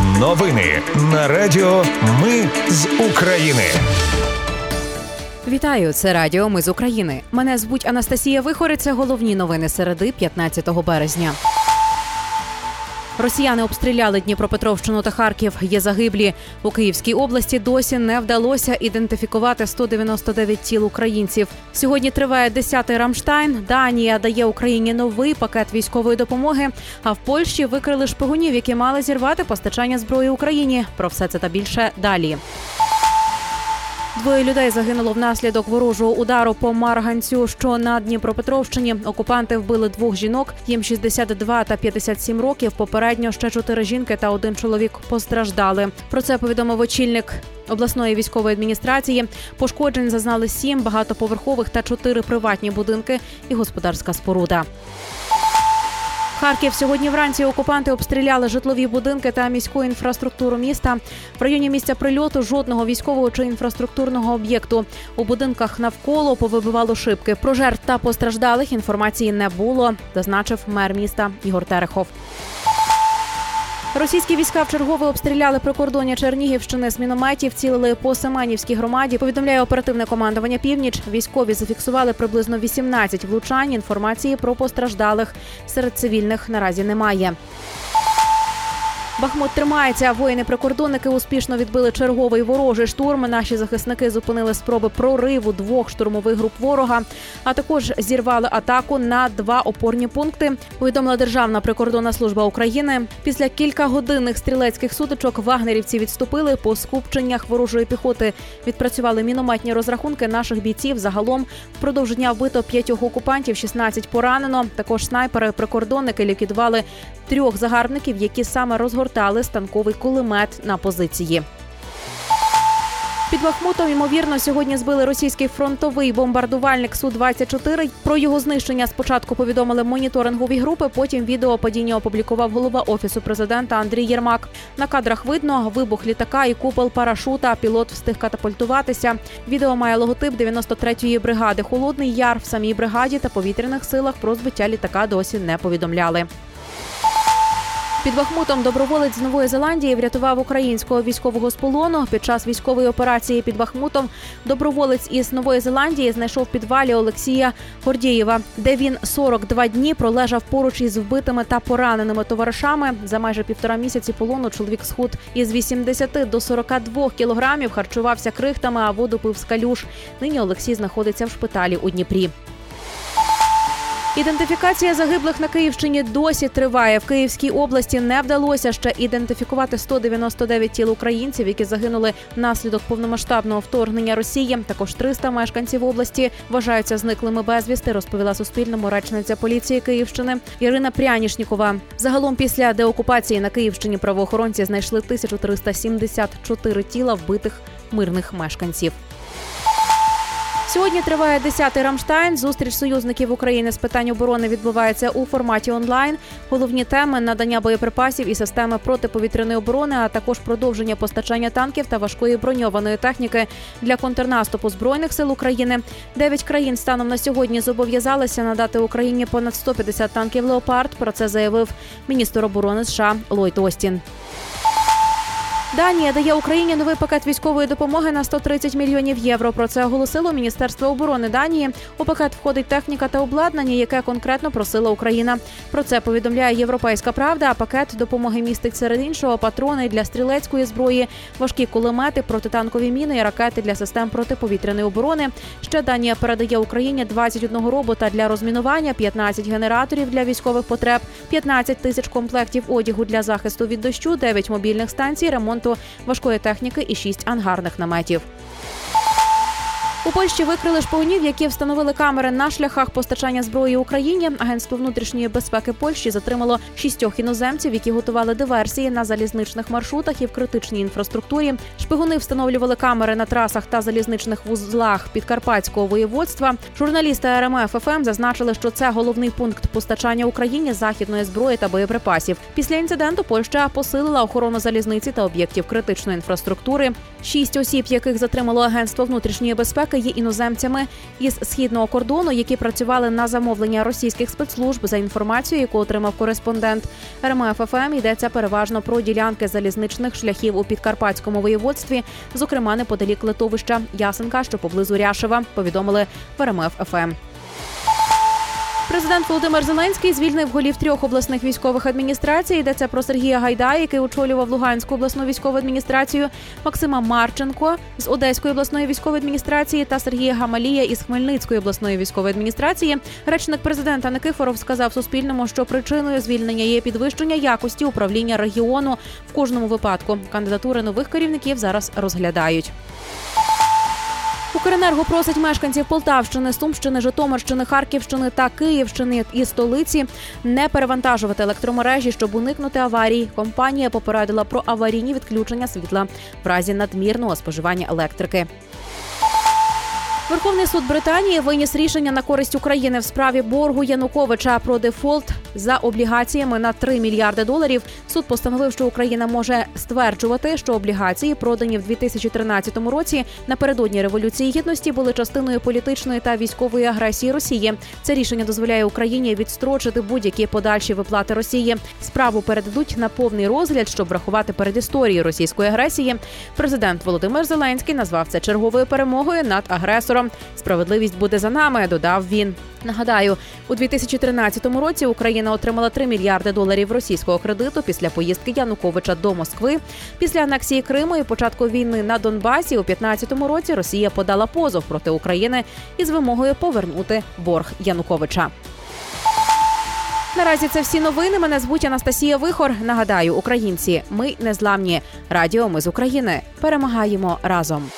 Новини на Радіо Ми з України. Вітаю, це Радіо Ми з України. Мене звуть Анастасія Вихори. Це головні новини середи 15 березня. Росіяни обстріляли Дніпропетровщину та Харків. Є загиблі у Київській області. Досі не вдалося ідентифікувати 199 тіл українців. Сьогодні триває 10-й Рамштайн. Данія дає Україні новий пакет військової допомоги. А в Польщі викрили шпигунів, які мали зірвати постачання зброї Україні. Про все це та більше далі. Двоє людей загинуло внаслідок ворожого удару по Марганцю, що на Дніпропетровщині. Окупанти вбили двох жінок. Їм 62 та 57 років. Попередньо ще чотири жінки та один чоловік постраждали. Про це повідомив очільник обласної військової адміністрації. Пошкоджень зазнали сім багатоповерхових та чотири приватні будинки і господарська споруда. Харків сьогодні вранці окупанти обстріляли житлові будинки та міську інфраструктуру міста. В районі місця прильоту жодного військового чи інфраструктурного об'єкту. У будинках навколо повибивало шибки. Про жертв та постраждалих інформації не було, зазначив мер міста Ігор Терехов. Російські війська в чергове обстріляли прикордоння Чернігівщини з мінометів, цілили по Семенівській громаді. Повідомляє оперативне командування Північ. Військові зафіксували приблизно 18 влучань. Інформації про постраждалих серед цивільних наразі немає. Бахмут тримається. Воїни-прикордонники успішно відбили черговий ворожий штурм. Наші захисники зупинили спроби прориву двох штурмових груп ворога, а також зірвали атаку на два опорні пункти. Повідомила Державна прикордонна служба України. Після кількагодинних стрілецьких сутичок вагнерівці відступили по скупченнях ворожої піхоти. Відпрацювали мінометні розрахунки наших бійців. Загалом впродовж дня вбито п'ятьох окупантів, 16 поранено. Також снайпери-прикордонники ліквідували трьох загарбників, які саме розгортали станковий кулемет на позиції. Під Бахмутом, ймовірно, сьогодні збили російський фронтовий бомбардувальник су 24 Про його знищення спочатку повідомили моніторингові групи. Потім відео падіння опублікував голова офісу президента Андрій Єрмак. На кадрах видно вибух літака і купол парашута. Пілот встиг катапультуватися. Відео має логотип 93-ї бригади. Холодний яр в самій бригаді та повітряних силах про збиття літака досі не повідомляли. Під Бахмутом доброволець з Нової Зеландії врятував українського військового з полону. Під час військової операції під Бахмутом доброволець із Нової Зеландії знайшов підвалі Олексія Гордієва, де він 42 дні пролежав поруч із вбитими та пораненими товаришами. За майже півтора місяці полону чоловік схуд із 80 до 42 кілограмів харчувався крихтами, а воду пив з калюш. Нині Олексій знаходиться в шпиталі у Дніпрі. Ідентифікація загиблих на Київщині досі триває. В Київській області не вдалося ще ідентифікувати 199 тіл українців, які загинули внаслідок повномасштабного вторгнення Росії. Також 300 мешканців області вважаються зниклими безвісти. Розповіла Суспільному речниця поліції Київщини Ірина Прянішнікова. Загалом після деокупації на Київщині правоохоронці знайшли 1374 тіла вбитих мирних мешканців. Сьогодні триває 10-й Рамштайн. Зустріч союзників України з питань оборони відбувається у форматі онлайн. Головні теми надання боєприпасів і системи протиповітряної оборони, а також продовження постачання танків та важкої броньованої техніки для контрнаступу збройних сил України. Дев'ять країн станом на сьогодні зобов'язалися надати Україні понад 150 танків леопард. Про це заявив міністр оборони США Ллойд Остін. Данія дає Україні новий пакет військової допомоги на 130 мільйонів євро. Про це оголосило Міністерство оборони Данії. У пакет входить техніка та обладнання, яке конкретно просила Україна. Про це повідомляє Європейська Правда. А пакет допомоги містить серед іншого патрони для стрілецької зброї, важкі кулемети, протитанкові міни і ракети для систем протиповітряної оборони. Ще Данія передає Україні 21 робота для розмінування, 15 генераторів для військових потреб, 15 тисяч комплектів одягу для захисту від дощу, 9 мобільних станцій, ремонт ремонту важкої техніки і шість ангарних наметів. У Польщі викрили шпигунів, які встановили камери на шляхах постачання зброї Україні. Агентство внутрішньої безпеки Польщі затримало шістьох іноземців, які готували диверсії на залізничних маршрутах і в критичній інфраструктурі. Шпигуни встановлювали камери на трасах та залізничних вузлах підкарпатського воєводства. Журналісти РМФ ФМ зазначили, що це головний пункт постачання Україні західної зброї та боєприпасів. Після інциденту Польща посилила охорону залізниці та об'єктів критичної інфраструктури. Шість осіб, яких затримало агентство внутрішньої безпеки безпеки є іноземцями із східного кордону, які працювали на замовлення російських спецслужб за інформацією, яку отримав кореспондент. РМФ ФМ йдеться переважно про ділянки залізничних шляхів у підкарпатському воєводстві, зокрема неподалік летовища Ясьонка, що поблизу Ряшева, повідомили в РМФ ФМ. Президент Володимир Зеленський звільнив голів трьох обласних військових адміністрацій. Йдеться про Сергія Гайдая, який очолював Луганську обласну військову адміністрацію, Максима Марченко з Одеської обласної військової адміністрації та Сергія Гамалія із Хмельницької обласної військової адміністрації. Речник президента Никифоров сказав Суспільному, що причиною звільнення є підвищення якості управління регіону в кожному випадку. Кандидатури нових керівників зараз розглядають. Укренерго просить мешканців Полтавщини, Сумщини, Житомирщини, Харківщини та Київщини і столиці не перевантажувати електромережі, щоб уникнути аварій. Компанія попередила про аварійні відключення світла в разі надмірного споживання електрики. Верховний суд Британії виніс рішення на користь України в справі боргу Януковича про дефолт за облігаціями на 3 мільярди доларів. Суд постановив, що Україна може стверджувати, що облігації, продані в 2013 році напередодні революції гідності, були частиною політичної та військової агресії Росії. Це рішення дозволяє Україні відстрочити будь-які подальші виплати Росії. Справу передадуть на повний розгляд, щоб врахувати передісторію російської агресії. Президент Володимир Зеленський назвав це черговою перемогою над агресором. Справедливість буде за нами, додав він. Нагадаю, у 2013 році Україна отримала 3 мільярди доларів російського кредиту після поїздки Януковича до Москви. Після анексії Криму і початку війни на Донбасі у 2015 році Росія подала позов проти України із вимогою повернути борг Януковича. Наразі це всі новини. Мене звуть Анастасія Вихор. Нагадаю, українці, ми незламні. Радіо ми з України. Перемагаємо разом.